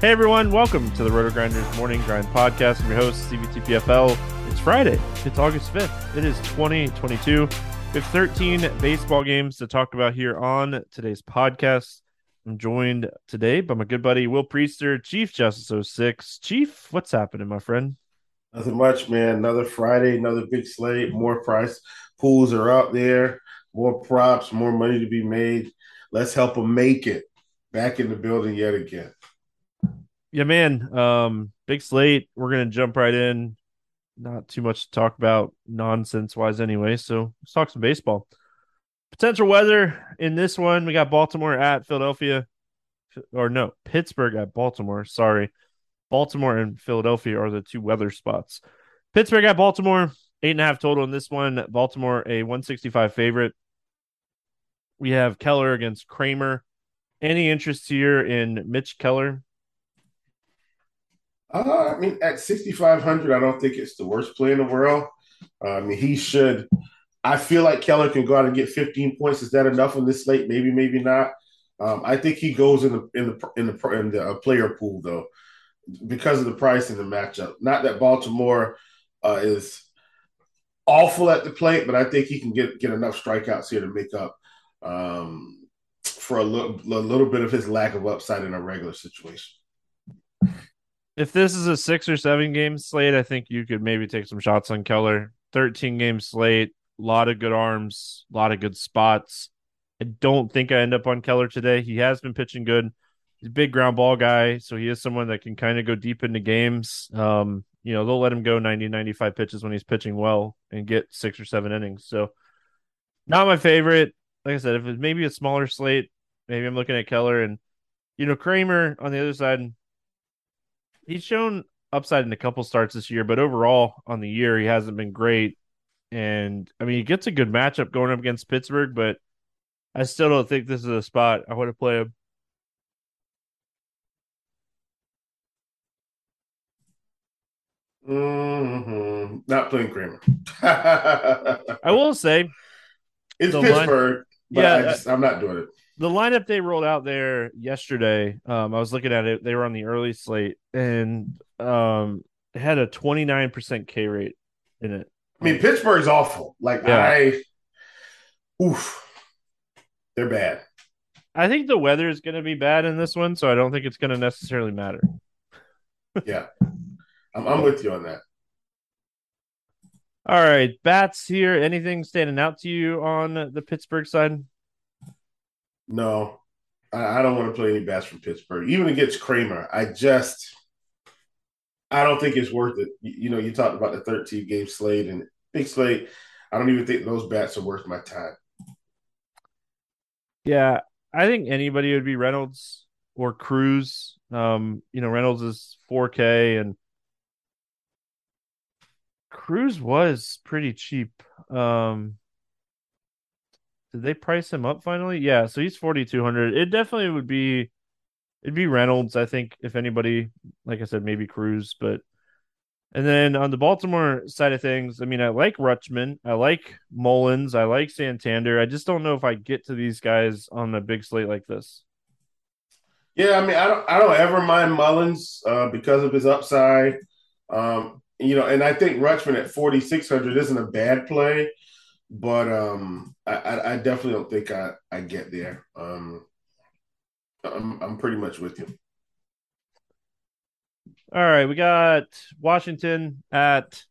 Hey everyone, welcome to the Roto Grinders Morning Grind Podcast. I'm your host, CBTPFL. It's Friday. It's August 5th. It is 2022. We have 13 baseball games to talk about here on today's podcast. I'm joined today by my good buddy Will Priester, Chief Justice 06. Chief, what's happening, my friend? Nothing much, man. Another Friday, another big slate. More price pools are out there. More props, more money to be made. Let's help them make it. Back in the building yet again. Yeah, man. Um, big slate. We're gonna jump right in. Not too much to talk about nonsense wise anyway. So let's talk some baseball. Potential weather in this one. We got Baltimore at Philadelphia. Or no, Pittsburgh at Baltimore. Sorry. Baltimore and Philadelphia are the two weather spots. Pittsburgh at Baltimore, eight and a half total in this one. Baltimore, a 165 favorite. We have Keller against Kremer. Any interest here in Mitch Keller? Uh, I mean, at 6,500, I don't think it's the worst play in the world. I mean, he should. I feel like Keller can go out and get 15 points. Is that enough in this slate? Maybe, maybe not. Um, I think he goes in the in the in the in the uh, player pool though, because of the price and the matchup. Not that Baltimore uh, is awful at the plate, but I think he can get get enough strikeouts here to make up um, for a little a little bit of his lack of upside in a regular situation if this is a six or seven game slate, I think you could maybe take some shots on Keller. 13 game slate, a lot of good arms, a lot of good spots. I don't think I end up on Keller today. He has been pitching good. He's a big ground ball guy, so he is someone that can kind of go deep into games. Um, you know, they'll let him go 90, 95 pitches when he's pitching well and get six or seven innings. So, not my favorite. Like I said, if it's maybe a smaller slate, maybe I'm looking at Keller and, you know, Kremer on the other side he's shown upside in a couple starts this year, but overall on the year he hasn't been great. And I mean, he gets a good matchup going up against Pittsburgh, but I still don't think this is a spot I want to play him. Mm-hmm. Not playing Kremer. I will say it's Pittsburgh, line, yeah, I just, I'm not doing it the lineup they rolled out there yesterday, um, I was looking at it. They were on the early slate and um, had a 29% K rate in it. I mean, Pittsburgh's awful. Like, yeah. I, oof, they're bad. I think the weather is going to be bad in this one, so I don't think it's going to necessarily matter. yeah, I'm, I'm with you on that. All right, bats here. Anything standing out to you on the Pittsburgh side? No, I, I don't want to play any bats from Pittsburgh, even against Kremer. I just, I don't think it's worth it. You, you know, you talked about the 13 game slate and big slate. I don't even think those bats are worth my time. Yeah, I think anybody would be Reynolds or Cruz. Um, you know, Reynolds is 4K and Cruz was pretty cheap. Um, did they price him up finally? Yeah, so he's 4200. It definitely would be it'd be Reynolds, I think, if anybody, like I said, maybe Cruz, but and then on the Baltimore side of things, I mean, I like Rutschman, I like Mullins, I like Santander. I just don't know if I get to these guys on a big slate like this. Yeah, I mean, I don't, I don't ever mind Mullins uh, because of his upside. Um, you know, and I think Rutschman at 4,600 isn't a bad play, but um, I, I, definitely don't think I, I get there. Um, I'm, I'm pretty much with you. All right, we got Washington at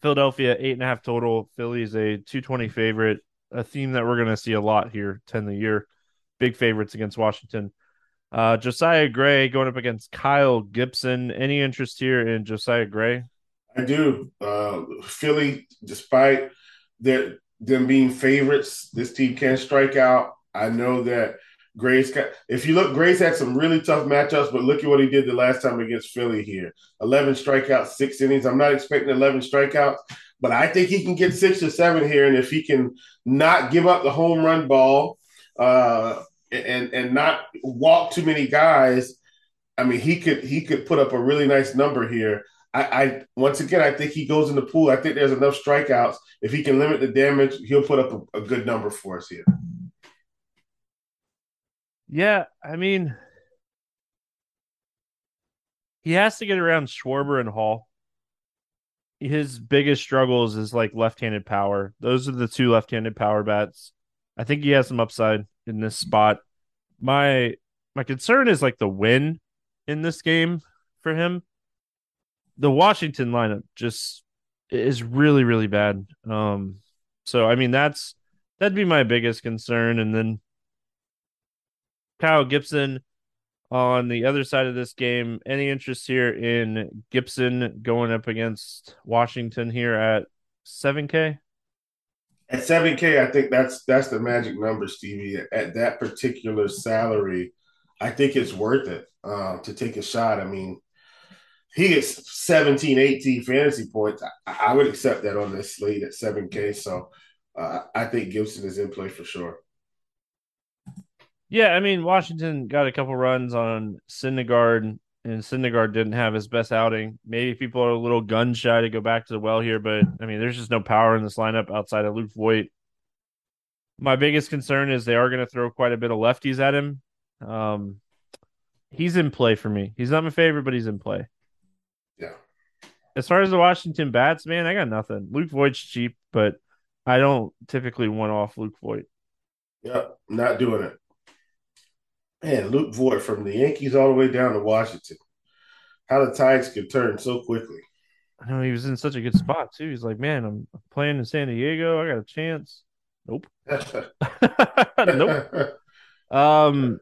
Philadelphia, eight and a half total. Philly's a 220 favorite, a theme that we're going to see a lot here, 10 the year. Big favorites against Washington. Uh, Josiah Gray going up against Kyle Gibson. Any interest here in Josiah Gray? I do. Uh, Philly, despite their, them being favorites, this team can strike out. I know that Gray's got, if you look, Gray's had some really tough matchups, but look at what he did the last time against Philly here 11 strikeouts, six innings. I'm not expecting 11 strikeouts, but I think he can get six or seven here. And if he can not give up the home run ball, uh, and and not walk too many guys, I mean, he could he could put up a really nice number here. I, I once again, I think he goes in the pool. I think there's enough strikeouts. If he can limit the damage, he'll put up a, a good number for us here. Yeah, I mean, he has to get around Schwarber and Hall. His biggest struggles is like left-handed power. Those are the two left-handed power bats. I think he has some upside in this spot. My my concern is like the win in this game for him. The Washington lineup just is really really bad. Um so I mean that's that'd be my biggest concern and then Kyle Gibson on the other side of this game. Any interest here in Gibson going up against Washington here at 7K? At 7K, I think that's that's the magic number, Stevie. At that particular salary, I think it's worth it uh, to take a shot. I mean, he gets 17, 18 fantasy points. I, I would accept that on this slate at 7K. So uh, I think Gibson is in play for sure. Yeah, I mean Washington got a couple runs on Syndergaard, and Syndergaard didn't have his best outing. Maybe people are a little gun shy to go back to the well here, but I mean, there's just no power in this lineup outside of Luke Voit. My biggest concern is they are going to throw quite a bit of lefties at him. Um, he's in play for me. He's not my favorite, but he's in play. Yeah. As far as the Washington bats, man, I got nothing. Luke Voit's cheap, but I don't typically want off Luke Voit. Yeah, not doing it. Man, Luke Voit from the Yankees all the way down to Washington. How the tides could turn so quickly. I know he was in such a good spot too. He's like, man, I'm playing in San Diego. I got a chance. Nope. nope. Um,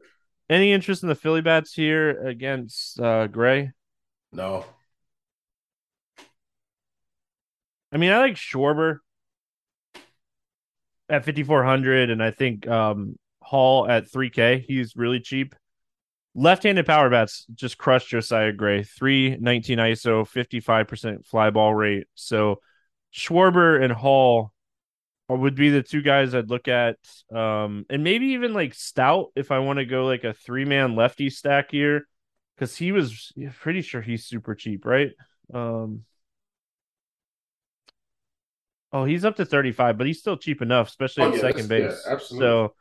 any interest in the Philly bats here against uh, Gray? No. I mean, I like Schwarber at 5400 and I think um Hall at 3K. He's really cheap. Left-handed power bats just crushed Josiah Gray. 319 ISO, 55% fly ball rate. So Schwarber and Hall would be the two guys I'd look at. Um, and maybe even like Stott if I want to go like a three-man lefty stack here. Because he was pretty sure he's super cheap, right? Um, Oh, he's up to 35, but he's still cheap enough, especially oh, at yeah, second base. Yeah, absolutely. So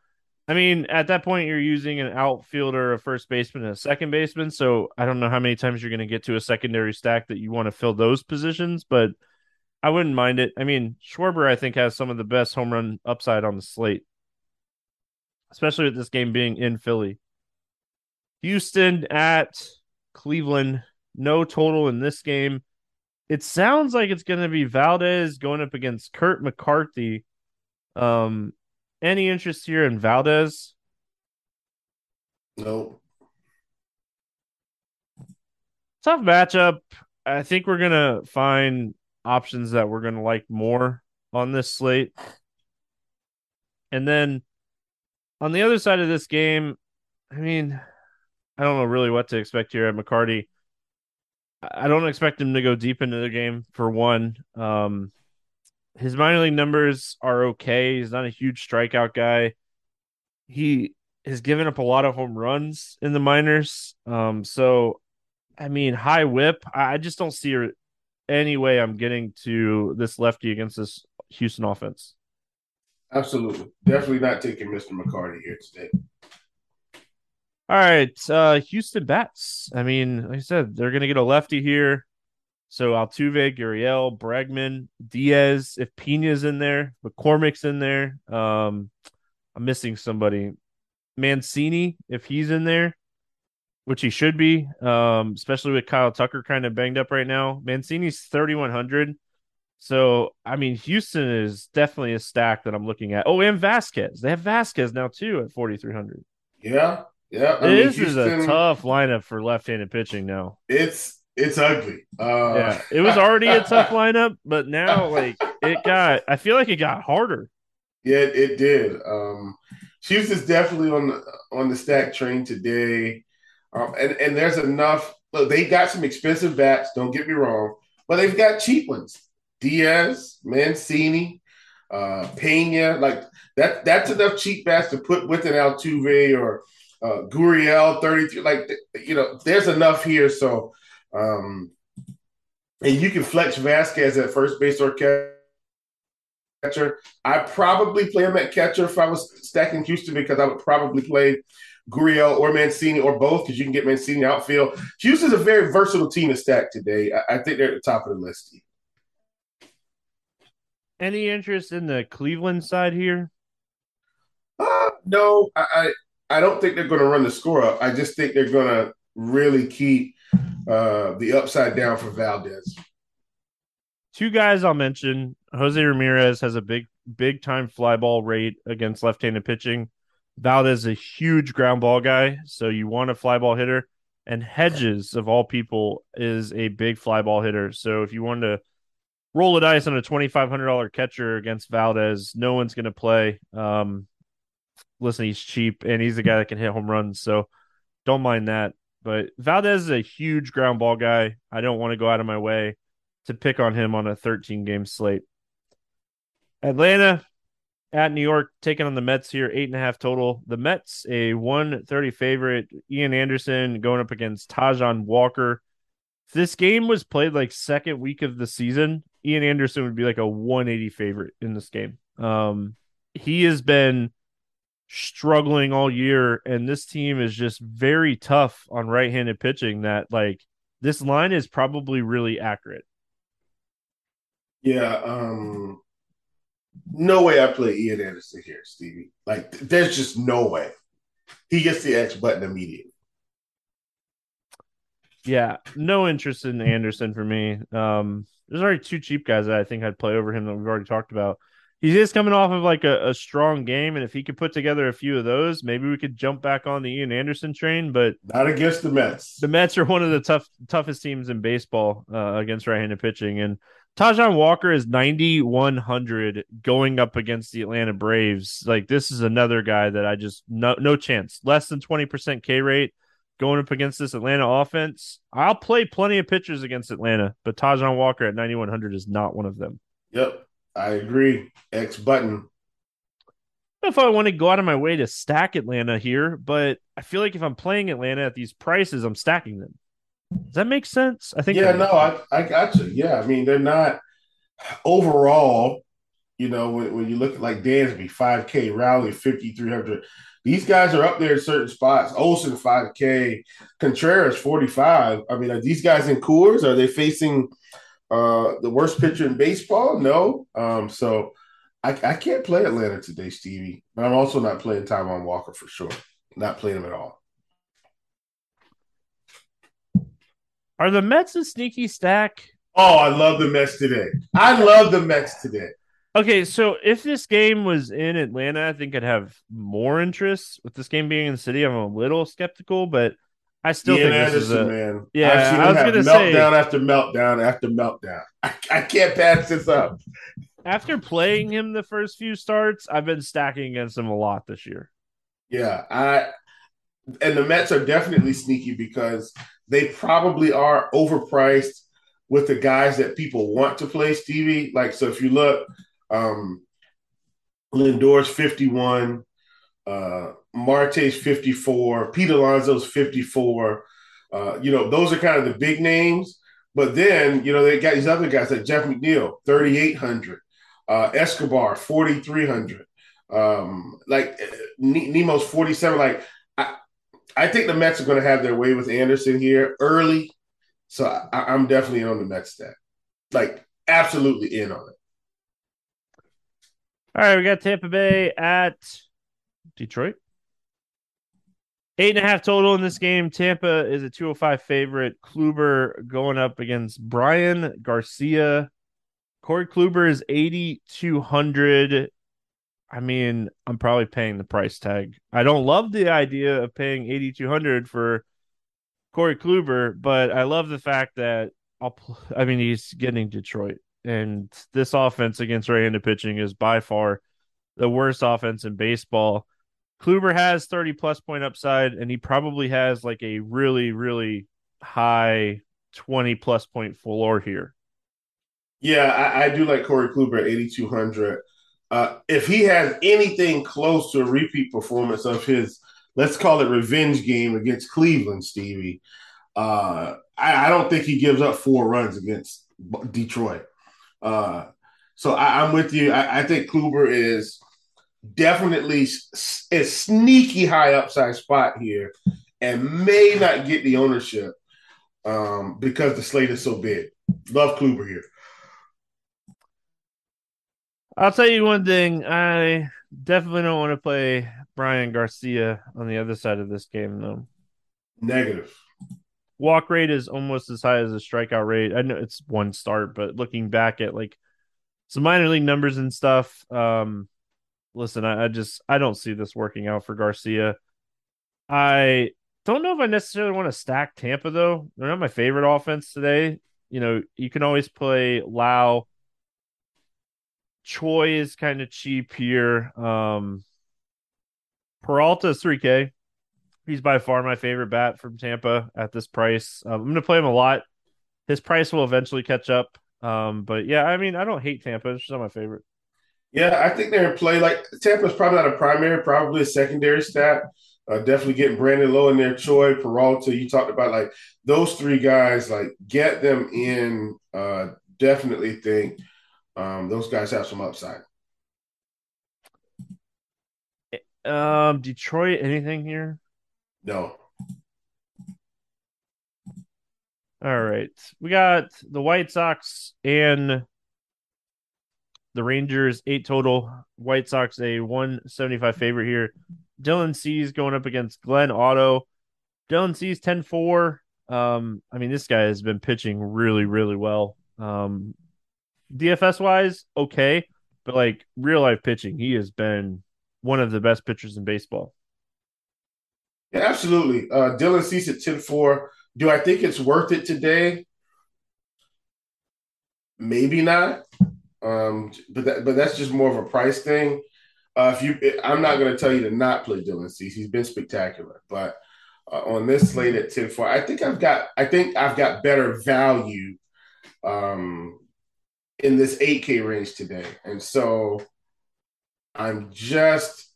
I mean, at that point, you're using an outfielder, a first baseman, and a second baseman. So I don't know how many times you're going to get to a secondary stack that you want to fill those positions, but I wouldn't mind it. I mean, Schwarber, I think, has some of the best home run upside on the slate, especially with this game being in Philly. Houston at Cleveland, no total in this game. It sounds like it's going to be Valdez going up against Kirk McCarty. Um, any interest here in Valdez? No. Tough matchup. I think we're gonna find options that we're gonna like more on this slate. And then on the other side of this game, I mean, I don't know really what to expect here at McCarty. I don't expect him to go deep into the game for one. Um, his minor league numbers are okay. He's not a huge strikeout guy. He has given up a lot of home runs in the minors. Um, so I mean, high whip. I just don't see any way I'm getting to this lefty against this Houston offense. Absolutely. Definitely not taking Mr. McCarty here today. All right. Uh Houston bats. I mean, like I said, they're gonna get a lefty here. So Altuve, Gurriel, Bregman, Diaz, if Pena's in there, McCormick's in there. Um, I'm missing somebody. Mancini, if he's in there, which he should be, um, especially with Kyle Tucker kind of banged up right now. Mancini's 3,100. So, I mean, Houston is definitely a stack that I'm looking at. Oh, and Vazquez. They have Vazquez now, too, at 4,300. Yeah. Yeah. I this mean, Houston, is a tough lineup for left handed pitching now. It's it's ugly. Uh, yeah, it was already a tough lineup, but now like it got. I feel like it got harder. Yeah, it did. Um, Houston's definitely on the on the stack train today, um, and and there's enough. Look, they got some expensive bats. Don't get me wrong, but they've got cheap ones. Diaz, Mancini, uh, Pena, like that. That's enough cheap bats to put with an Altuve or uh, Gurriel, thirty three. Like you know, there's enough here. So um, and you can flex Vazquez at first base or catcher. I probably play him at catcher if I was stacking Houston because I would probably play Gurriel or Mancini or both because you can get Mancini outfield. Houston's a very versatile team to stack today. I, I think they're at the top of the list. Any interest in the Cleveland side here? Uh, no, I, I, don't think they're going to run the score up. I just think they're going to really keep uh, the upside down for Valdez. Two guys I'll mention. Jose Ramirez has a big, big time fly ball rate against left handed pitching. Valdez is a huge ground ball guy, so you want a fly ball hitter. And Hedges, of all people, is a big fly ball hitter. So if you want to roll the dice on a twenty five hundred dollar catcher against Valdez, no one's going to play. Um, listen, he's cheap and he's the guy that can hit home runs, so don't mind that. But Valdez is a huge ground ball guy. I don't want to go out of my way to pick on him on a 13 game slate. Atlanta at New York taking on the Mets here, eight and a half total. The Mets, a 130 favorite. Ian Anderson going up against Taijuan Walker. If this game was played like second week of the season, Ian Anderson would be like a 180 favorite in this game. Um, he has been struggling all year, and this team is just very tough on right-handed pitching. That like this line is probably really accurate. Yeah, um, no way I play Ian Anderson here, Stevie. Like, there's just no way he gets the X button immediately. Yeah, no interest in Anderson for me. Um, there's already two cheap guys that I think I'd play over him that we've already talked about he is coming off of like a, a, strong game, and if he could put together a few of those, maybe we could jump back on the Ian Anderson train. But not against the Mets. The Mets are one of the tough toughest teams in baseball uh, against right-handed pitching, and Taijuan Walker is ninety one hundred going up against the Atlanta Braves. Like this is another guy that I just no no chance, less than twenty percent K rate going up against this Atlanta offense. I'll play plenty of pitchers against Atlanta, but Taijuan Walker at ninety one hundred is not one of them. Yep. I agree. X button. if I want to go out of my way to stack Atlanta here, but I feel like if I'm playing Atlanta at these prices, I'm stacking them. Does that make sense? I think. Yeah, no, I, I got you. Yeah, I mean they're not overall. You know, when, when you look at like Dansby, five K, Riley, fifty three hundred. These guys are up there in certain spots. Olson, five K, Contreras, forty five. I mean, are these guys in Coors? Are they facing? Uh, the worst pitcher in baseball? No. Um, so I, I can't play Atlanta today, Stevie. But I'm also not playing Taijuan Walker for sure. Not playing him at all. Are the Mets a sneaky stack? Oh, I love the Mets today. I love the Mets today. Okay, so if this game was in Atlanta, I think I'd have more interest. With this game being in the city, I'm a little skeptical, but I still Ian think Anderson, this is a, man. Yeah, I've seen I was going to say meltdown after meltdown after meltdown. I, I can't pass this up. After playing him the first few starts, I've been stacking against him a lot this year. Yeah, I and the Mets are definitely sneaky because they probably are overpriced. with the guys that people want to play Stevie. Like, so if you look, um, Lindor's 51, uh, Marte's 54, Pete Alonso's 54. Uh, you know, those are kind of the big names. But then, you know, they got these other guys like Jeff McNeil, 3,800, uh, Escobar, 4,300. Um, like Nimmo's 47. Like, I, I think the Mets are going to have their way with Anderson here early. So I, am definitely on the Mets stat. Like, absolutely in on it. All right, we got Tampa Bay at Detroit. Eight and a half total in this game. Tampa is a 205 favorite. Kluber going up against Bryan Garcia. Corey Kluber is 8,200. I mean, I'm probably paying the price tag. I don't love the idea of paying 8,200 for Corey Kluber, but I love the fact that I'll, I mean, he's getting Detroit. And this offense against right handed pitching is by far the worst offense in baseball. Kluber has 30 plus point upside, and he probably has like a really, really high 20 plus point floor here. Yeah, I, I do like Corey Kluber at 8,200. Uh, if he has anything close to a repeat performance of his, let's call it revenge game against Cleveland, Stevie, uh, I, I, don't think he gives up four runs against Detroit. Uh, so I, am with you. I, I think Kluber is definitely a sneaky high upside spot here and may not get the ownership um, because the slate is so big. Love Kluber here. I'll tell you one thing. I definitely don't want to play Bryan Garcia on the other side of this game, though. Negative. Walk rate is almost as high as the strikeout rate. I know it's one start, but looking back at like some minor league numbers and stuff, um, listen, I, I just I don't see this working out for Garcia. I don't know if I necessarily want to stack Tampa though. They're not my favorite offense today. You know, you can always play Lowe. Choi is kind of cheap here. Um Peralta is 3K. He's by far my favorite bat from Tampa at this price. Um, I'm going to play him a lot. His price will eventually catch up. Um, but yeah, I mean, I don't hate Tampa. It's just not my favorite. Yeah, I think they're in play. Like Tampa's probably not a primary, probably a secondary stat. Uh, definitely getting Brandon Lowe in there, Choi, Peralta. You talked about like those three guys. Like get them in. Uh, definitely think um, those guys have some upside. Um, Detroit, anything here? No. All right, we got the White Sox and the Rangers, eight total. White Sox, a 175 favorite here. Dylan Cease going up against Glenn Otto. Dylan Cease 10 4. Um, I mean, this guy has been pitching really, really well. Um, DFS wise, okay, but like real life pitching, he has been one of the best pitchers in baseball. Yeah, absolutely. Uh, Dylan Cease at 10 4. Do I think it's worth it today? Maybe not. Um, but that, but that's just more of a price thing. Uh, if you, I'm not going to tell you to not play Dylan Cease. He's been spectacular, but uh, on this slate at 10-4, I think I've got, I think I've got better value, um, in this 8K range today, and so I'm just,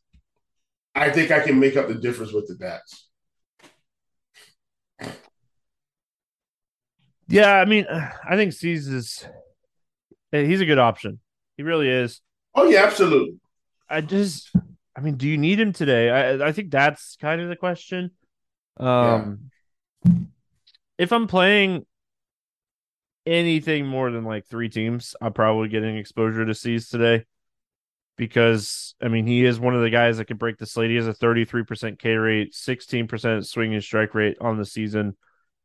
I think I can make up the difference with the bats. Yeah, I mean, I think Cease is he's a good option. He really is. Oh yeah, absolutely. I just, I mean, do you need him today? I I think that's kind of the question. Um, yeah. if I'm playing anything more than like three teams, I'm probably getting exposure to Cease today because I mean he is one of the guys that can break the slate. He has a 33% K rate, 16% swing and strike rate on the season.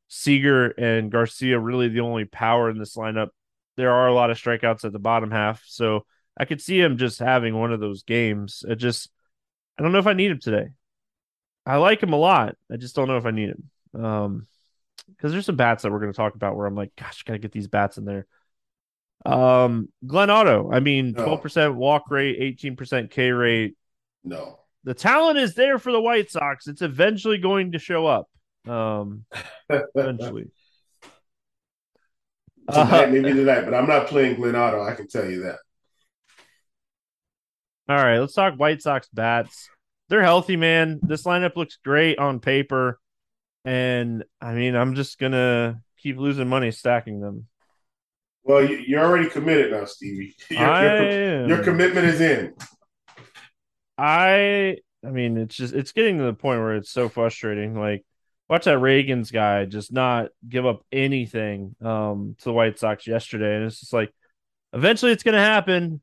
Seager and Garcia really the only power in this lineup there are a lot of strikeouts at the bottom half. So I could see him just having one of those games. It just, I don't know if I need him today. I like him a lot. I just don't know if I need him. Um, because there's some bats that we're going to talk about where I'm like, gosh, gotta get these bats in there. Um, Glenn Otto. I mean, twelve percent walk rate, eighteen percent K rate. No, the talent is there for the White Sox. It's eventually going to show up. Um, eventually. Tonight, uh, maybe tonight, but I'm not playing Glenn Otto. I can tell you that. All right, let's talk White Sox bats. They're healthy, man. This lineup looks great on paper. And I mean, I'm just going to keep losing money stacking them. Well, you're already committed now, Stevie. Your, your, your commitment is in. I I mean, it's just it's getting to the point where it's so frustrating. Like, watch that Ragans guy just not give up anything um to the White Sox yesterday, and it's just like eventually it's gonna happen.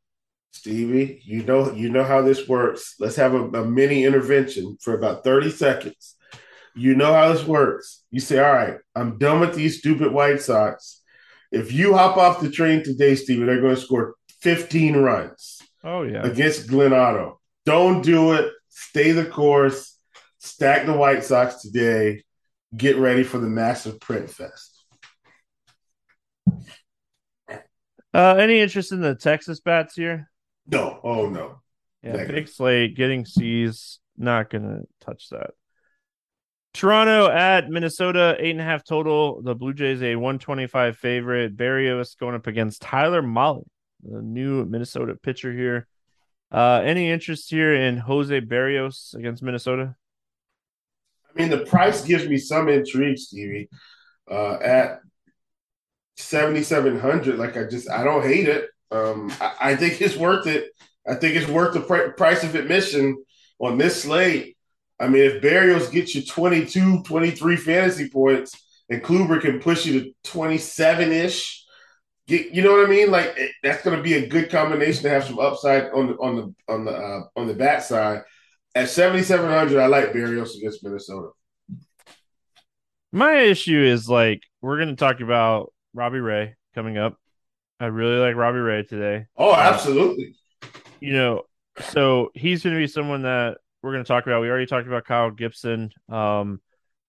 Stevie, you know you know how this works. Let's have a, a mini intervention for about 30 seconds. You know how this works. You say, All right, I'm done with these stupid White Sox. If you hop off the train today, Stevie, they're going to score 15 runs. Oh, yeah. Against Glenn Otto. Don't do it. Stay the course. Stack the White Sox today. Get ready for the massive print fest. Uh, any interest in the Texas bats here? No. Oh no. Yeah, Negative. big slate, getting Cease. Not gonna touch that. Toronto at Minnesota, eight and a half total. The Blue Jays a 125 favorite. Berrios going up against Tyler Mahle, the new Minnesota pitcher here. Uh, any interest here in Jose Berrios against Minnesota? I mean, the price gives me some intrigue, Stevie. Uh, at 7,700, like I just, I don't hate it. Um, I, I, think it's worth it. I think it's worth the pr- price of admission on this slate. I mean, if Berrios gets you 22, 23 fantasy points and Kluber can push you to 27 ish, you know what I mean? Like that's going to be a good combination to have some upside on the on the on the uh, on the bat side. At 7700, I like Berrios against Minnesota. My issue is like we're going to talk about Robbie Ray coming up. I really like Robbie Ray today. Oh, absolutely. Uh, you know, so he's going to be someone that we're going to talk about. We already talked about Kyle Gibson. Um,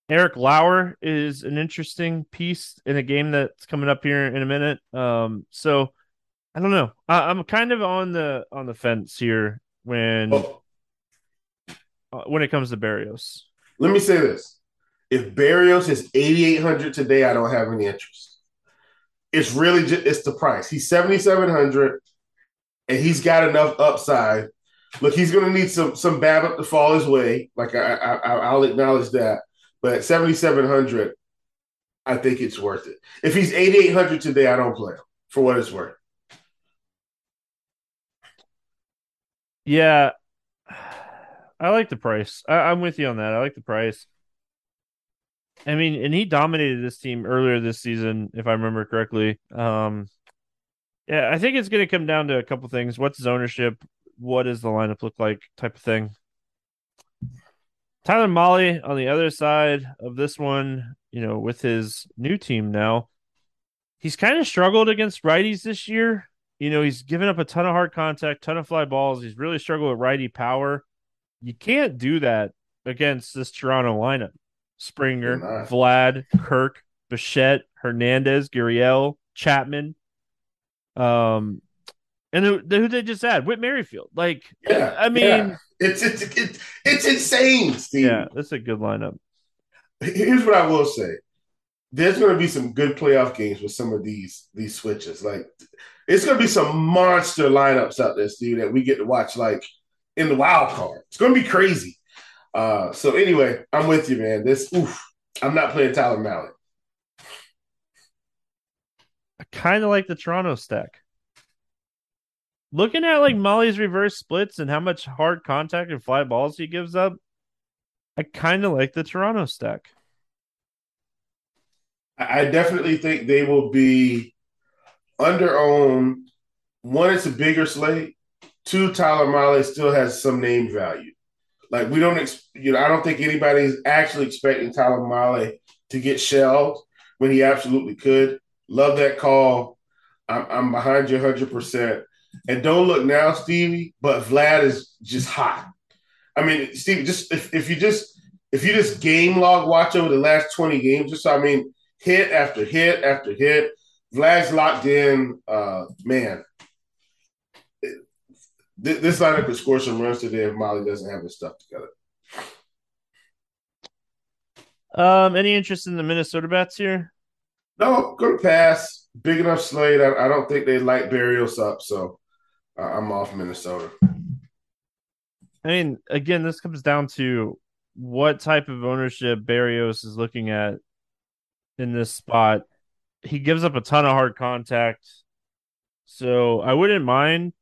Eric Lauer is an interesting piece in a game that's coming up here in a minute. Um, so I don't know. I, am kind of on the on the fence here when oh. Uh, when it comes to Berrios? Let me say this: if Berrios is 8,800 today, I don't have any interest. It's really just it's the price. He's 7,700, and he's got enough upside Look, he's going to need some some BABIP to fall his way. Like I, I, I'll acknowledge that. But at 7,700, I think it's worth it. If he's 8,800 today, I don't play him for what it's worth. Yeah, I like the price. I, am with you on that. I like the price. I mean, and he dominated this team earlier this season, if I remember correctly. Um, yeah, I think it's going to come down to a couple things. What's his ownership? what does the lineup look like type of thing. Tyler Mahle on the other side of this one, you know, with his new team now, he's kind of struggled against righties this year. You know, he's given up a ton of hard contact, ton of fly balls. He's really struggled with righty power. You can't do that against this Toronto lineup. Springer, Vlad, Kirk, Bichette, Hernandez, Gurriel, Chapman. Um, and who, who they just add? Whit Merrifield. Like, yeah, I mean, yeah. it's, it's it's it's insane, Steve. Yeah, that's a good lineup. Here's what I will say: there's going to be some good playoff games with some of these these switches. Like, it's going to be some monster lineups out there, Steve, that we get to watch. Like in the wild card, it's going to be crazy. Uh, so anyway, I'm with you, man. This, oof, I'm not playing Tyler Mahle. I kind of like the Toronto stack looking at like Mahle's reverse splits and how much hard contact and fly balls he gives up, I kind of like the Toronto stack. I definitely think they will be under owned. One, it's a bigger slate. Two, Tyler Mahle still has some name value. Like we don't, ex- you know, I don't think anybody's actually expecting Tyler Mahle to get shelled when he absolutely could. Love that call. I'm, I'm behind you 100. percent and don't look now, Stevie, but Vlad is just hot. I mean, Stevie, just if, if you just if you just game log watch over the last 20 games, just I mean, hit after hit after hit, Vlad's locked in. Uh man. This lineup could score some runs today if Mahle doesn't have his stuff together. Um, any interest in the Minnesota bats here? No, gonna pass. big enough slate. I, I don't think they light Berrios up, so uh, I'm off Minnesota. I mean, again, this comes down to what type of ownership Berrios is looking at in this spot. He gives up a ton of hard contact. So I wouldn't mind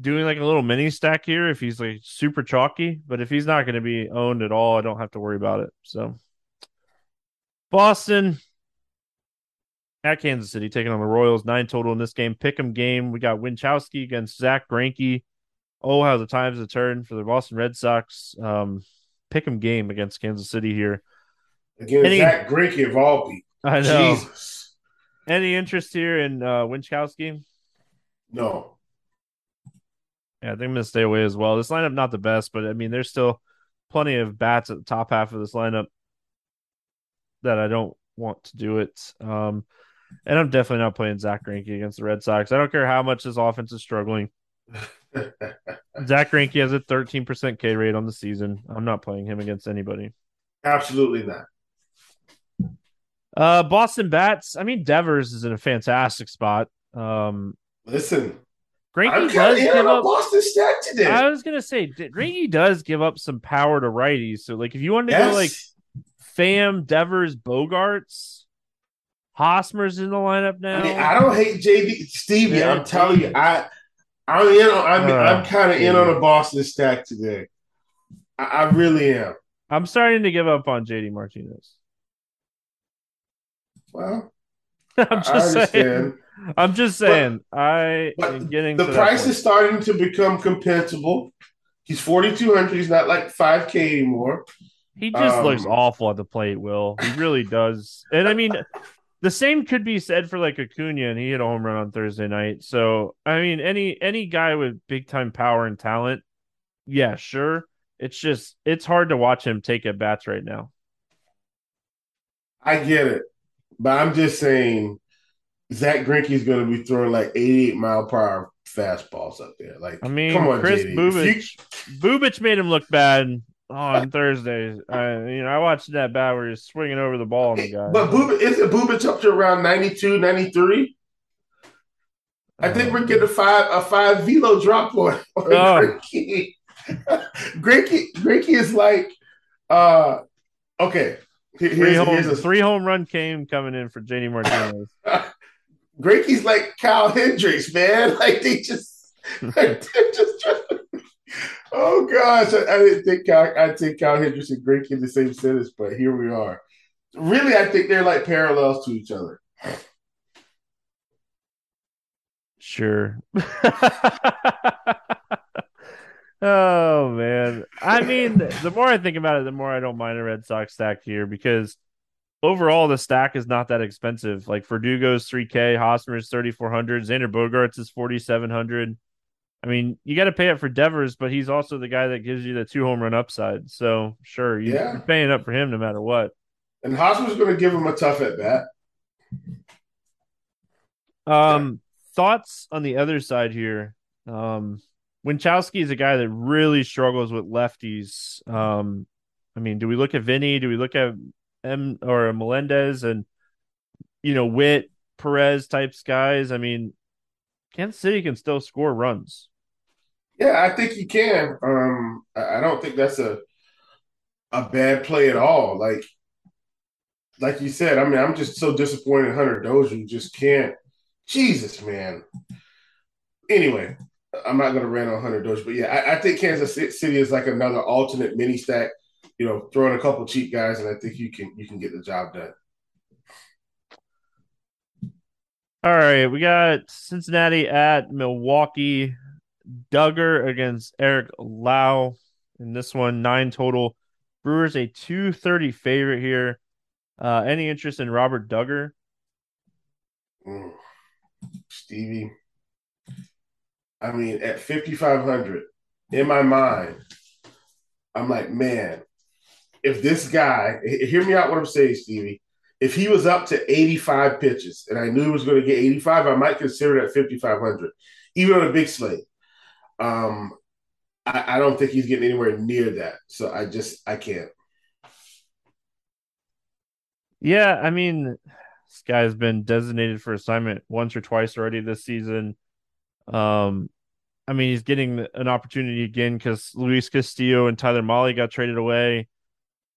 doing like a little mini stack here if he's like super chalky, but if he's not going to be owned at all, I don't have to worry about it. So Boston at Kansas City taking on the Royals, nine total in this game. Pick 'em game. We got Winckowski against Zack Greinke. Oh, how the times have turned for the Boston Red Sox. Um, pick 'em game against Kansas City here. Again, Any, Zack Greinke of all people. I know. Jesus. Any interest here in uh, Winckowski? No. Yeah, I think I'm gonna stay away as well. This lineup not the best, but I mean, there's still plenty of bats at the top half of this lineup that I don't want to do it. Um, and I'm definitely not playing Zack Greinke against the Red Sox. I don't care how much this offense is struggling. Zack Greinke has a 13% K rate on the season. I'm not playing him against anybody. Absolutely not. Uh, Boston bats. I mean, Devers is in a fantastic spot. Um, Listen, Greinke does give up Boston stack today. I was gonna say does give up some power to righties. So, like, if you wanted to yes. go like Pham, Devers, Bogaerts, Hosmer's in the lineup now. I mean, I don't hate JD Stevie. Yeah, I'm telling you, I I'm in. On, I'm uh, I'm kind of in on a Boston stack today. I, I really am. I'm starting to give up on JD Martinez. Well, I'm just saying. I'm just saying. But, I am getting the price is starting to become compensable. He's 4,200. He's not like 5K anymore. He just um, looks awful at the plate, Will. He really does. And I mean, the same could be said for like Acuna, and he hit a home run on Thursday night. So I mean, any any guy with big time power and talent, yeah, sure. It's just it's hard to watch him take at bats right now. I get it, but I'm just saying, Zack Greinke is going to be throwing like 88 mile per hour fastballs up there. Like, I mean, come on, Chris JD. Bubic, you... Bubic made him look bad on Thursdays. I you know I watched that bat where he's swinging over the ball on the guy. But Bubic isn't Bubic up to around 92, 93? I think we're getting a five a five velo drop on, on oh. Greinke. Greinke. Greinke is like uh okay. Here's, three, home, here's a, three home run came coming in for JD Martinez. Greinke's like Kyle Hendricks, man. Like they just, they're just Oh gosh, I, I, didn't think Kyle, I think Kyle Hendricks and Greinke in the same sentence, but here we are. Really, I think they're like parallels to each other. Sure. oh man, I mean, the more I think about it, the more I don't mind a Red Sox stack here because overall the stack is not that expensive. Like Verdugo's three K, Hosmer's thirty four hundred, Xander Bogaerts is forty seven hundred. I mean, you got to pay up for Devers, but he's also the guy that gives you the two home run upside. So sure, you, yeah. you're paying up for him no matter what. And Hosmer's going to give him a tough at bat. Um, thoughts on the other side here. Um, Winckowski is a guy that really struggles with lefties. Um, I mean, do we look at Vinny? Do we look at M or Melendez and you know Witt, Perez types guys? I mean, Kansas City can still score runs. Yeah, I think you can. Um, I don't think that's a a bad play at all. Like, like you said, I mean, I'm just so disappointed in Hunter Dozier. You just can't. Jesus, man. Anyway, I'm not going to rant on Hunter Dozier, but yeah, I, I, think Kansas City is like another alternate mini stack. You know, throwing a couple cheap guys, and I think you can you can get the job done. All right, we got Cincinnati at Milwaukee. Dugger against Eric Lauer in this one, nine total. Brewers a 230 favorite here. Uh, any interest in Robert Dugger? Mm. Stevie. I mean, at 5,500, in my mind, I'm like, man, if this guy, hear me out what I'm saying, Stevie. If he was up to 85 pitches and I knew he was going to get 85, I might consider it at 5,500, even on a big slate. Um, I, I don't think he's getting anywhere near that. So I just I can't. Yeah, I mean, This guy's been designated for assignment once or twice already this season. Um, I mean, he's getting an opportunity again because Luis Castillo and Tyler Mahle got traded away.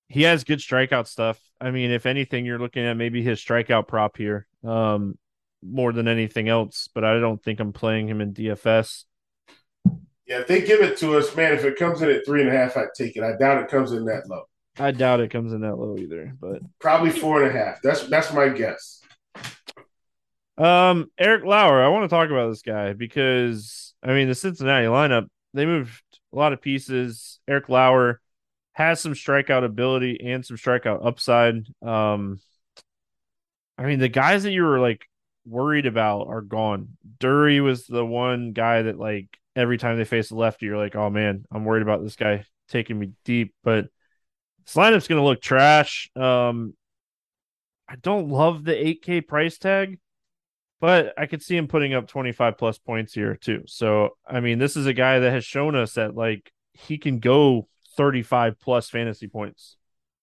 He has good strikeout stuff. I mean, if anything, you're looking at maybe his strikeout prop here, um, more than anything else. But I don't think I'm playing him in DFS. Yeah, if they give it to us, man, if it comes in at three and a half, I'd take it. I doubt it comes in that low. I doubt it comes in that low either, but probably four and a half. That's that's my guess. Um, Eric Lauer, I want to talk about this guy because I mean the Cincinnati lineup, they moved a lot of pieces. Eric Lauer has some strikeout ability and some strikeout upside. Um, I mean the guys that you were like worried about are gone. Drury was the one guy that like every time they face the lefty, you're like, oh man, I'm worried about this guy taking me deep, but this lineup's to look trash. Um, I don't love the 8K price tag, but I could see him putting up 25 plus points here too. So, I mean, this is a guy that has shown us that like he can go 35 plus fantasy points.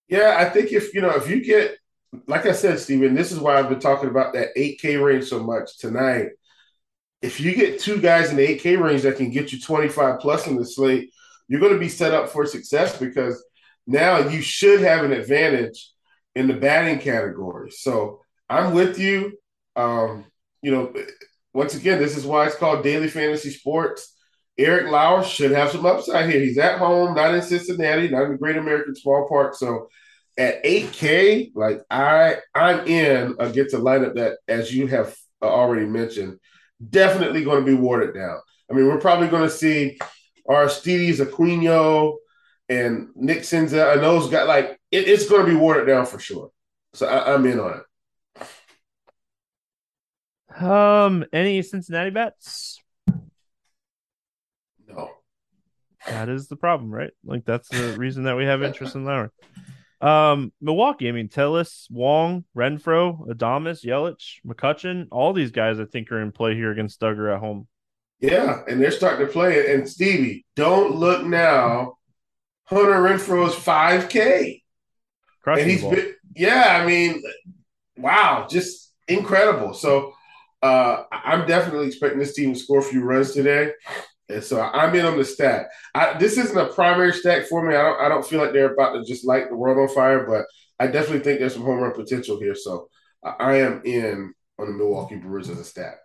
Yeah, I think if you know, if you get like I said, Steven, this is why I've been talking about that 8K range so much tonight. If you get two guys in the 8K range that can get you 25 plus in the slate, you're going to be set up for success because now you should have an advantage in the batting category. So I'm with you. Um, you know, once again, this is why it's called daily fantasy sports. Eric Lauer should have some upside here. He's at home, not in Cincinnati, not in the Great American Small Park. So at 8K, like I, I'm in against a lineup that, as you have already mentioned, definitely going to be watered down. I mean, we're probably going to see Aristides Aquino, and Nick Senzel and those guys, like it, it's going to be watered down for sure. So I, I'm in on it. Um, any Cincinnati bets? No. That is the problem, right? Like that's the reason that we have interest in Lauer. Um, Milwaukee. I mean, Tellez, Wong, Renfroe, Adames, Yelich, McCutchen. All these guys, I think, are in play here against Dugger at home. Yeah, and they're starting to play it. And Stevie, don't look now Hunter Renfroe's 5K. Crushing and he's been, yeah, I mean, wow, just incredible. So uh, I'm definitely expecting this team to score a few runs today. And so I'm in on the stack. I, this isn't a primary stack for me. I don't I don't feel like they're about to just light the world on fire, but I definitely think there's some home run potential here. So I am in on the Milwaukee Brewers as a stack.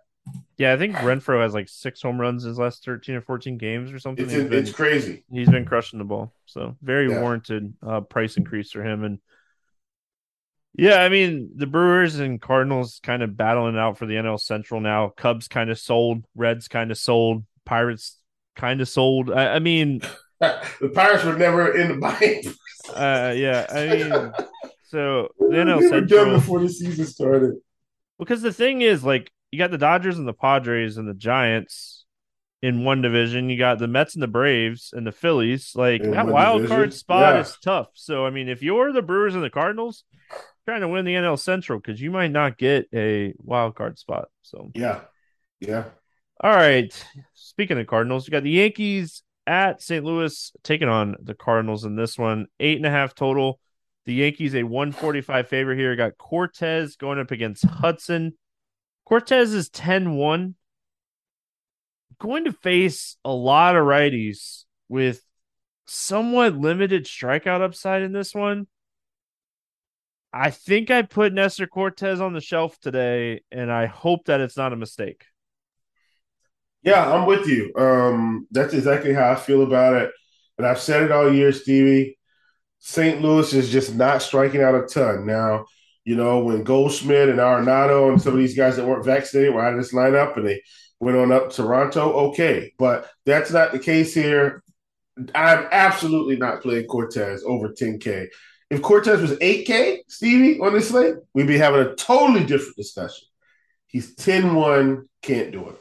Yeah, I think Renfroe has like six home runs in his last 13 or 14 games or something. It's, been, it's crazy. He's been crushing the ball. So very yeah. warranted uh, price increase for him. And yeah, I mean, the Brewers and Cardinals kind of battling out for the NL Central now. Cubs kind of sold, Reds kind of sold, Pirates kind of sold. I, I mean, the Pirates were never in the buying. uh, yeah, I mean, so the NL Central before the season started. Because the thing is, like, you got the Dodgers and the Padres and the Giants in one division. You got the Mets and the Braves and the Phillies. Like in that wild division. card spot yeah. is tough. So I mean, if you're the Brewers and the Cardinals, trying to win the NL Central because you might not get a wild card spot. So yeah, yeah. All right. Speaking of Cardinals, you got the Yankees at St. Louis taking on the Cardinals in this one. Eight and a half total. The Yankees a 145 favor here. Got Cortes going up against Hudson. Cortes is 10 1. Going to face a lot of righties with somewhat limited strikeout upside in this one. I think I put Nestor Cortes on the shelf today, and I hope that it's not a mistake. Yeah, I'm with you. Um, that's exactly how I feel about it. And I've said it all year, Stevie. St. Louis is just not striking out a ton. Now, you know, when Goldschmidt and Arenado and some of these guys that weren't vaccinated were out of this lineup and they went on up Toronto, okay. But that's not the case here. I'm absolutely not playing Cortes over 10K. If Cortes was 8K, Stevie, on this slate, we'd be having a totally different discussion. He's 10 1, can't do it.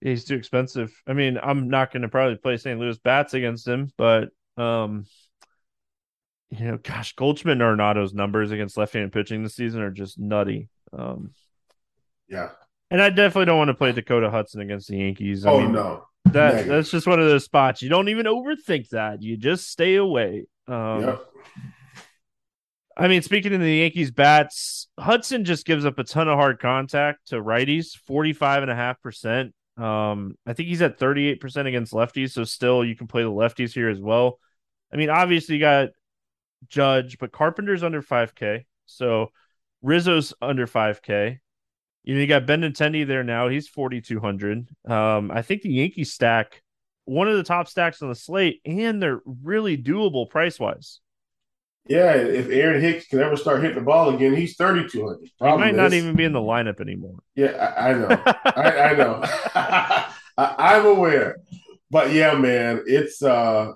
He's too expensive. I mean, I'm not going to probably play St. Louis bats against him, but um, you know, gosh, Goldschmidt and Arenado's numbers against left-handed pitching this season are just nutty. Um, yeah, and I definitely don't want to play Dakota Hudson against the Yankees. I oh mean, no, that that's just one of those spots you don't even overthink that. You just stay away. Um, yep. I mean, speaking of the Yankees bats, Hudson just gives up a ton of hard contact to righties, 45.5%. Um, I think he's at 38% against lefties, so still you can play the lefties here as well. I mean, obviously you got Judge, but Carpenter's under 5K. So Rizzo's under 5K. You know, you got Benintendi there now. He's 4,200. Um, I think the Yankees stack one of the top stacks on the slate, and they're really doable price wise. Yeah, if Aaron Hicks can ever start hitting the ball again, he's 3,200. He might not even be in the lineup anymore. Yeah, I, I know. I, I, know. I, am aware. But yeah, man, it's uh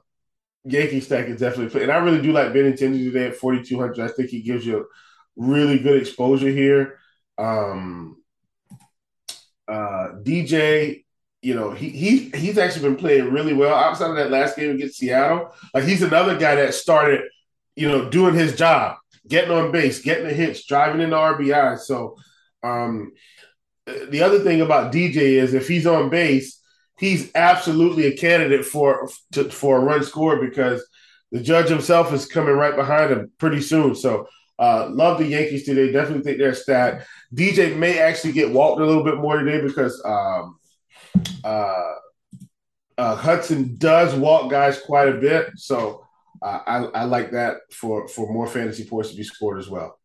Yankee stack is definitely, and I really do like Ben Benintendi today at 4,200. I think he gives you really good exposure here. Um, uh, DJ, you know, he, he he's actually been playing really well outside of that last game against Seattle. Like he's another guy that started, you know, doing his job, getting on base, getting the hits, driving in the RBI. So, um, the other thing about DJ is if he's on base, he's absolutely a candidate for to, for a run score because the judge himself is coming right behind him pretty soon. So uh, love the Yankees today. Definitely think they're stat. DJ may actually get walked a little bit more today because um, uh, uh, Hudson does walk guys quite a bit. So uh, I, I like that for for more fantasy points to be scored as well.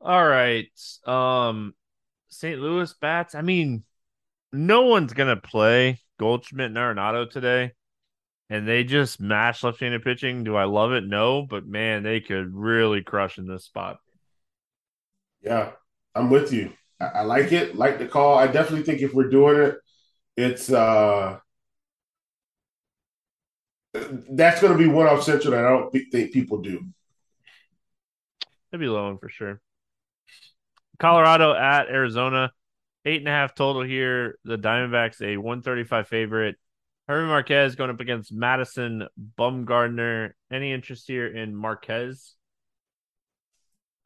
All right. Um St. Louis bats. I mean, no one's gonna play Goldschmidt and Arenado today, and they just mash left-handed pitching. Do I love it? No, but man, they could really crush in this spot. Yeah, I'm with you. I, I like it. Like the call. I definitely think if we're doing it, it's uh that's going to be one off central that I don't think people do. It'd be low one for sure. Colorado at Arizona. Eight and a half total here. The Diamondbacks a 135 favorite. Germán Marquez going up against Madison Bumgarner. Any interest here in Marquez?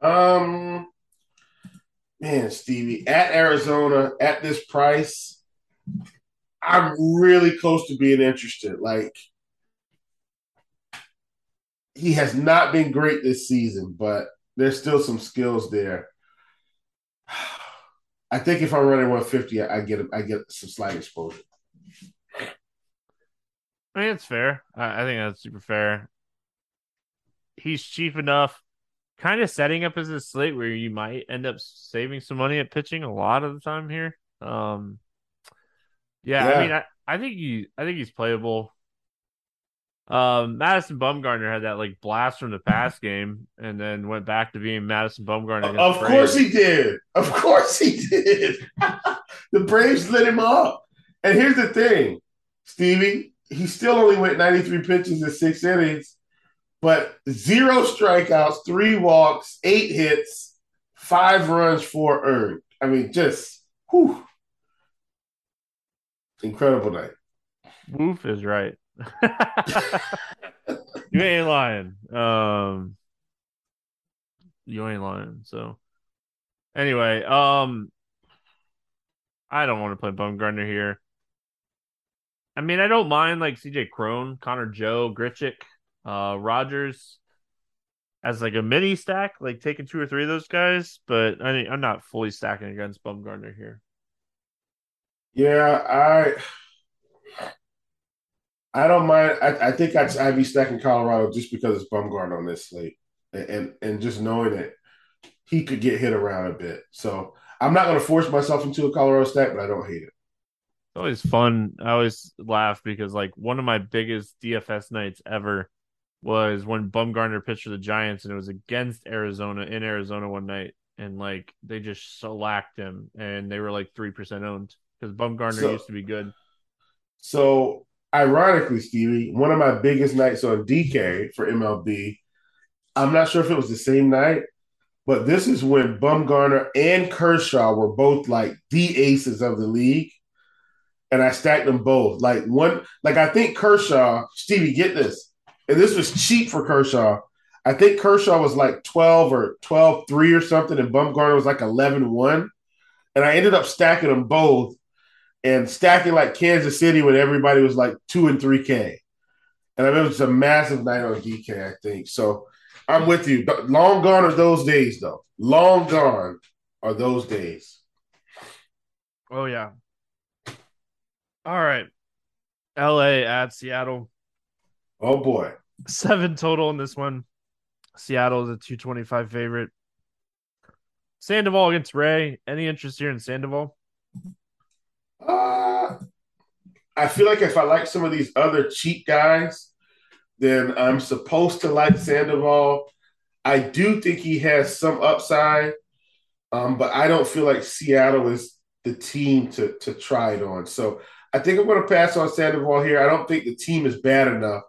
Um, man, Stevie, at Arizona at this price, I'm really close to being interested. Like, he has not been great this season, but there's still some skills there. I think if I'm running 150, I get I get some slight exposure. I mean, it's fair. I, I think that's super fair. He's cheap enough, kind of setting up as a slate where you might end up saving some money at pitching a lot of the time here. Um, yeah, yeah. I mean, I, I think he, I think he's playable. Um, Madison Bumgarner had that like blast from the past game, and then went back to being Madison Bumgarner. Of course he did. Of course he did. the Braves lit him up. And here's the thing, Stevie, he still only went 93 pitches in six innings, but zero strikeouts, three walks, eight hits, five runs, four earned. I mean, just whew. Incredible night. Woof is right. you ain't lying. Um, you ain't lying. So, anyway, um, I don't want to play Bumgarner here. I mean, I don't mind like CJ Cron, Connor Joe, Grichuk, uh, Rodgers as like a mini stack, like taking two or three of those guys, but I I'm not fully stacking against Bumgarner here. Yeah, I I don't mind. I, I think I'd, I'd, be stacking Colorado just because it's Bumgarner on this slate, and, and and just knowing that he could get hit around a bit. So I'm not going to force myself into a Colorado stack, but I don't hate it. It's always fun. I always laugh because like one of my biggest DFS nights ever was when Bumgarner pitched for the Giants, and it was against Arizona in Arizona one night, and like they just shellacked him, and they were like three percent owned because Bumgarner so, used to be good. So ironically, Stevie, one of my biggest nights on DK for MLB, I'm not sure if it was the same night, but this is when Bumgarner and Kershaw were both like the aces of the league. And I stacked them both. Like one, like I think Kershaw, Stevie, get this. And this was cheap for Kershaw. I think Kershaw was like 12 or 12 3 or something, and Bumgarner was like 11 1. And I ended up stacking them both and stacking like Kansas City when everybody was like two and three K. And I remember it's a massive night on DK, I think. So I'm with you. Long gone are those days, though. Long gone are those days. Oh yeah. All right. LA at Seattle. Oh boy. Seven total in this one. Seattle is a 225 favorite. Sandoval against Ray. Any interest here in Sandoval? Uh, I feel like if I like some of these other cheap guys, then I'm supposed to like Sandoval. I do think he has some upside, um, but I don't feel like Seattle is the team to to try it on. So I think I'm going to pass on Sandoval here. I don't think the team is bad enough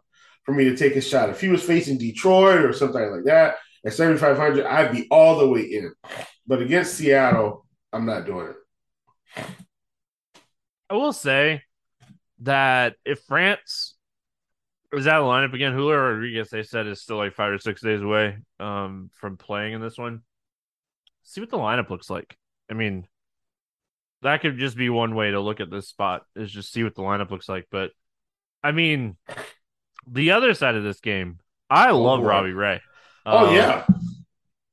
for me to take a shot. If he was facing Detroit or something like that at 7,500, I'd be all the way in. But against Seattle, I'm not doing it. I will say that if France was out of lineup again, Julio Rodriguez, they said, is still like five or six days away um, from playing in this one. See what the lineup looks like. I mean, that could just be one way to look at this spot is just see what the lineup looks like. But I mean, the other side of this game, I oh, love boy. Robbie Ray. Oh um, yeah,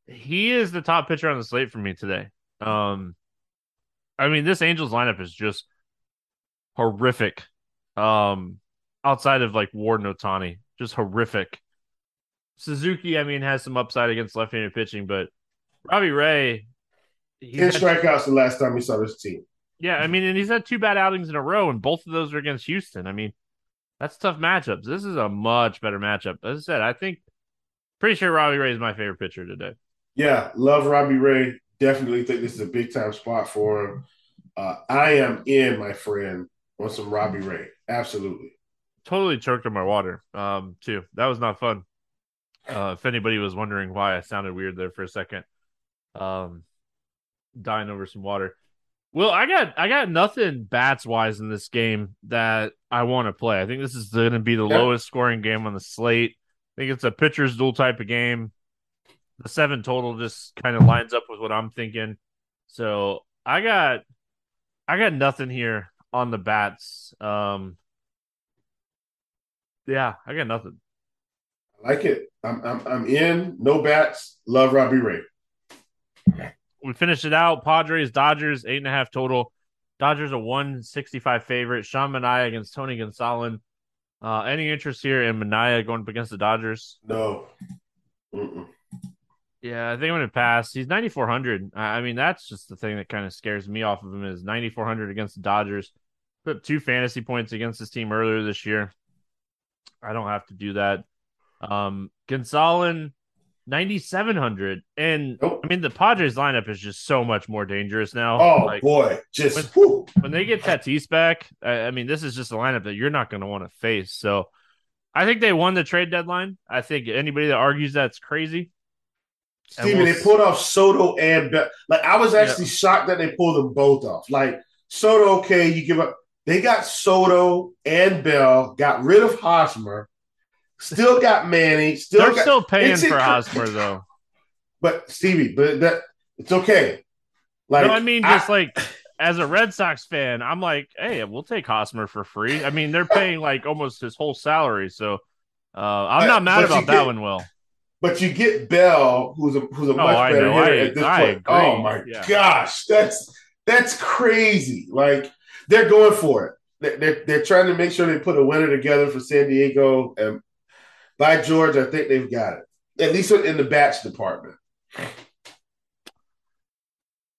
he is the top pitcher on the slate for me today. Um, I mean, this Angels lineup is just horrific. Um, outside of like Ward and Ohtani, just horrific. Suzuki, I mean, has some upside against left-handed pitching, but Robbie Ray, ten strikeouts the last time we saw this team. Yeah, I mean, and he's had two bad outings in a row, and both of those are against Houston. I mean, that's tough matchups. This is a much better matchup. As I said, I think pretty sure Robbie Ray is my favorite pitcher today. Yeah, love Robbie Ray. Definitely think this is a big time spot for him. Uh, I am in, my friend, on some Robbie Ray. Absolutely. Totally choked on my water, um, too. That was not fun. Uh, if anybody was wondering why I sounded weird there for a second, um, dying over some water. Well, I got I got nothing bats wise in this game that I want to play. I think this is going to be the lowest scoring game on the slate. I think it's a pitcher's duel type of game. The seven total just kind of lines up with what I'm thinking. So I got I got nothing here on the bats. Um, yeah, I got nothing. I like it. I'm I'm I'm in. No bats. Love Robbie Ray we finished it out. Padres, Dodgers, eight and a half total. Dodgers a 165 favorite. Sean Manaea against Tony Gonsolin. Uh, any interest here in Manaea going up against the Dodgers? No. Mm-mm. Yeah, I think I'm to pass. He's 9,400. I mean, that's just the thing that kind of scares me off of him is 9,400 against the Dodgers. Put up two fantasy points against this team earlier this year. I don't have to do that. Um, Gonsolin, 9700 and i mean the padres lineup is just so much more dangerous now. Oh like, boy. Just when, when, they get tatis back I, I, mean this is just a lineup that you're not going to want to face. So i think they won the trade deadline. I think anybody that argues that's crazy. Steven, we'll... they pulled off soto and Be- like i was actually yeah. shocked that they pulled them both off. Like soto okay you give up they got soto and bell got rid of hosmer Still got Manny. Still they're got, still paying for Hosmer though. But Stevie, but that it's okay. Like no, I mean, just I, like as a Red Sox fan, I'm like, hey, we'll take Hosmer for free. I mean, they're paying like almost his whole salary, so uh, I'm not mad about that one. Will, but you get Bell, who's a who's a oh, much better hitter at this I point. Agree. Oh my yeah. gosh, that's that's crazy. Like they're going for it. They're, they're trying to make sure they put a winner together for San Diego, and by George, I think they've got it. At least in the batch department.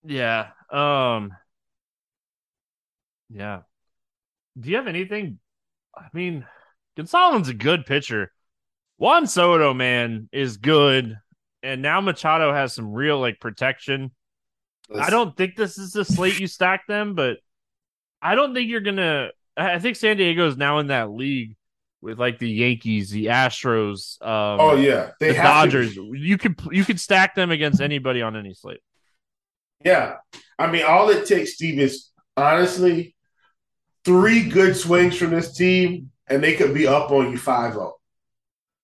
Yeah. Um Yeah. Do you have anything? I mean, Gonsolin's a good pitcher. Juan Soto, man, is good. And now Machado has some real like protection. I don't think this is the slate you stack them, but I don't think you're gonna I think San Diego is now in that league with like the Yankees, the Astros. Um, oh yeah, they the Dodgers. To... You could you could stack them against anybody on any slate. Yeah, I mean, all it takes, Steve, is honestly three good swings from this team, and they could be up on you 5-0.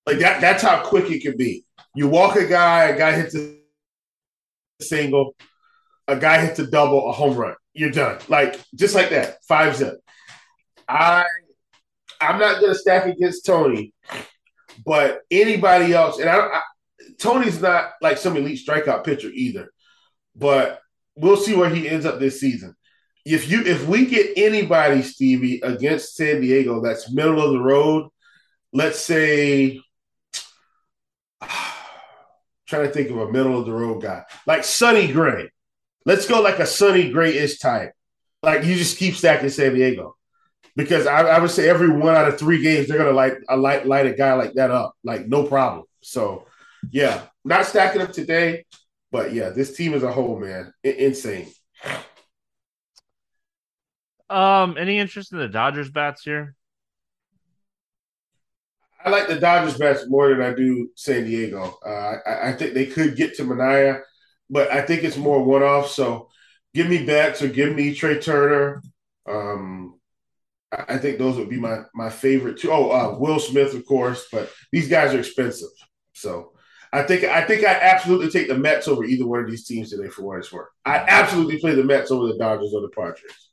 Like that. That's how quick it could be. You walk a guy, a guy hits a single, a guy hits a double, a home run. You're done. Like just like that, five zip. I I'm not to stack against Tony, but anybody else, and I, I Tony's not like some elite strikeout pitcher either, but we'll see where he ends up this season. If you if we get anybody, Stevie, against San Diego that's middle of the road, let's say trying to think of a middle of the road guy like Sonny Gray. Let's go like a Sonny Gray ish type. Like you just keep stacking San Diego because I, I, would say every one out of three games they're gonna light a light light a guy like that up, like no problem. So yeah, not stacking them today, but yeah, this team as a whole, man, I- insane. Um, any interest in the Dodgers bats here? I like the Dodgers bats more than I do San Diego. Uh, I, I, think they could get to Manaea, but I think it's more one off. So give me bats or give me Trea Turner. Um, I think those would be my my favorite too. Oh, uh, Will Smith, of course, but these guys are expensive. So I think I think I absolutely take the Mets over either one of these teams today for what it's worth. I absolutely play the Mets over the Dodgers or the Padres.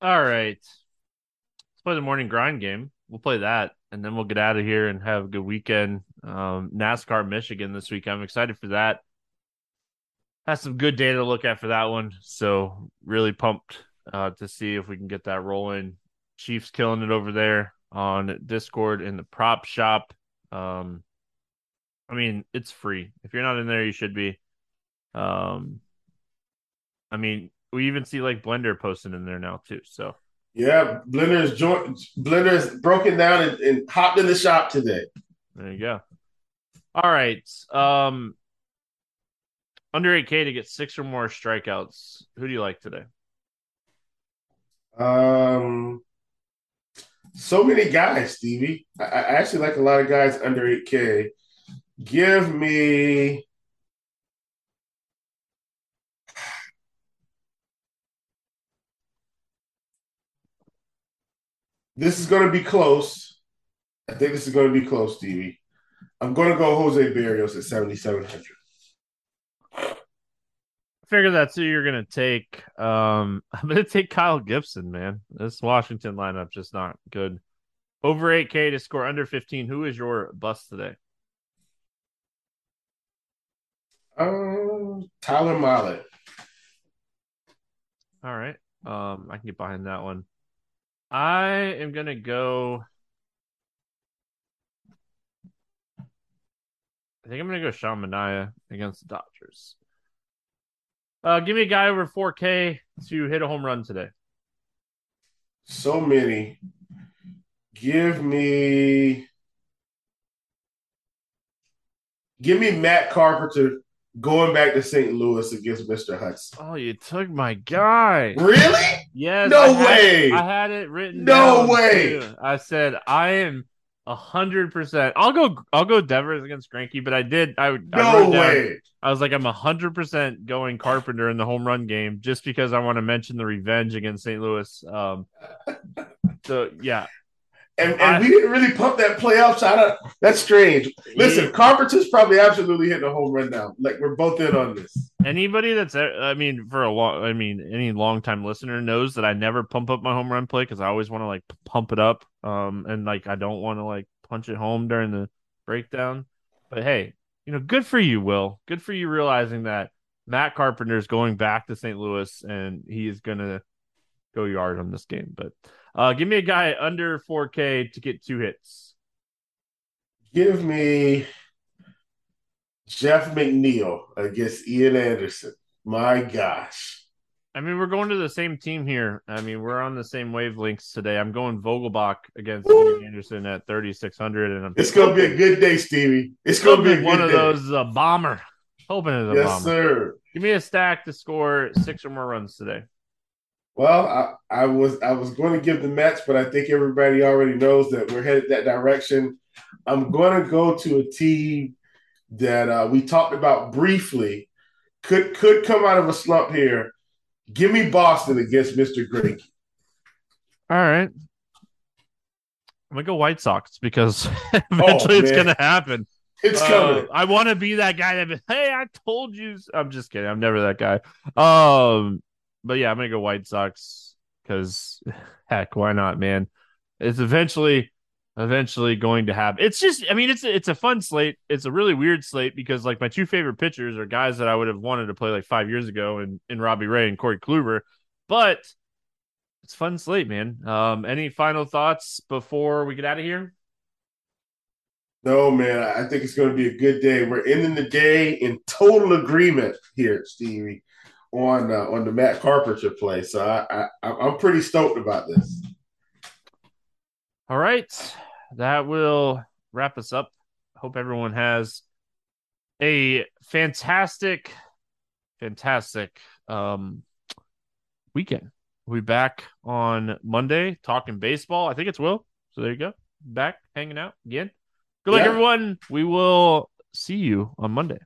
All right. Let's play the morning grind game. We'll play that and then we'll get out of here and have a good weekend. Um, NASCAR Michigan this week. I'm excited for that. Has some good data to look at for that one. So really pumped uh, to see if we can get that rolling. Chiefs killing it over there on Discord in the prop shop. Um, I mean, it's free. If you're not in there, you should be. Um, I mean, we even see like Blender posting in there now too. So yeah, Blender's joint Blender's broken down and, and hopped in the shop today. There you go. All right. Um, under 8K to get six or more strikeouts. Who do you like today? Um, so many guys, Stevie. I, I actually like a lot of guys under 8K. Give me. This is going to be close. I think this is going to be close, Stevie. I'm going to go Jose Berrios at 7,700 figure that's who you're gonna take. Um, I'm gonna take Kyle Gibson, man. This Washington lineup just not good. Over 8K to score under 15. Who is your bust today? Um, Tyler Mahle. All right. Um, I can get behind that one. I am gonna go. I think I'm gonna go Sean Manaea against the Dodgers. Uh, give me a guy over 4K to hit a home run today. So many. Give me. Give me Matt Carpenter going back to St. Louis against Mr. Hudson. Oh, you took my guy. Really? Yes. No I had, way. I had it written. No way. Too. I said I am a hundred percent. I'll go. I'll go Devers against Greinke, but I did. I no I way. I was like, I'm a hundred percent going Carpenter in the home run game just because I want to mention the revenge against St. Louis. Um, so yeah, and, and I, we didn't really pump that playoff shot. That's strange. Listen, Carpenter's probably absolutely hitting a home run now. Like we're both in on this. Anybody that's, I mean, for a long, I mean, any long time listener knows that I never pump up my home run play because I always want to like pump it up. Um, and like I don't want to like punch it home during the breakdown. But hey, you know, good for you, Will. Good for you realizing that Matt Carpenter is going back to St. Louis and he's gonna go yard on this game. But uh, give me a guy under 4K to get two hits. Give me Jeff McNeil against Ian Anderson. My gosh. I mean, we're going to the same team here. I mean, we're on the same wavelengths today. I'm going Vogelbach against Ian Anderson at 3,600. and I'm It's going to be a good day, Stevie. It's going to be one of day. those a bomber. Hoping it's a bomber. yes, bomber. sir. Give me a stack to score six or more runs today. Well, I, I, was I was going to give the Mets, but I think everybody already knows that we're headed that direction. I'm going to go to a team that uh, we talked about briefly. Could could come out of a slump here. Give me Boston against Mr. Greinke. All right. I'm gonna go White Sox because eventually oh, it's gonna happen. It's uh, coming. I want to be that guy that, hey, I told you. I'm just kidding. I'm never that guy. Um, but yeah, I'm gonna go White Sox because heck, why not, man? It's eventually eventually going to happen. It's just, I mean, it's it's a fun slate. It's a really weird slate because like my two favorite pitchers are guys that I would have wanted to play like five years ago, in in Robbie Ray and Corey Kluber. But it's fun slate, man. Um, any final thoughts before we get out of here? No, man. I think it's going to be a good day. We're ending the day in total agreement here, Stevie, on uh, on the Matt Carpenter play. So I, I I'm pretty stoked about this. All right, that will wrap us up. Hope everyone has a fantastic, fantastic um, weekend. We'll be back on Monday talking baseball. I think it's Will. So there you go. Back hanging out again. Good luck, yeah. everyone. We will see you on Monday.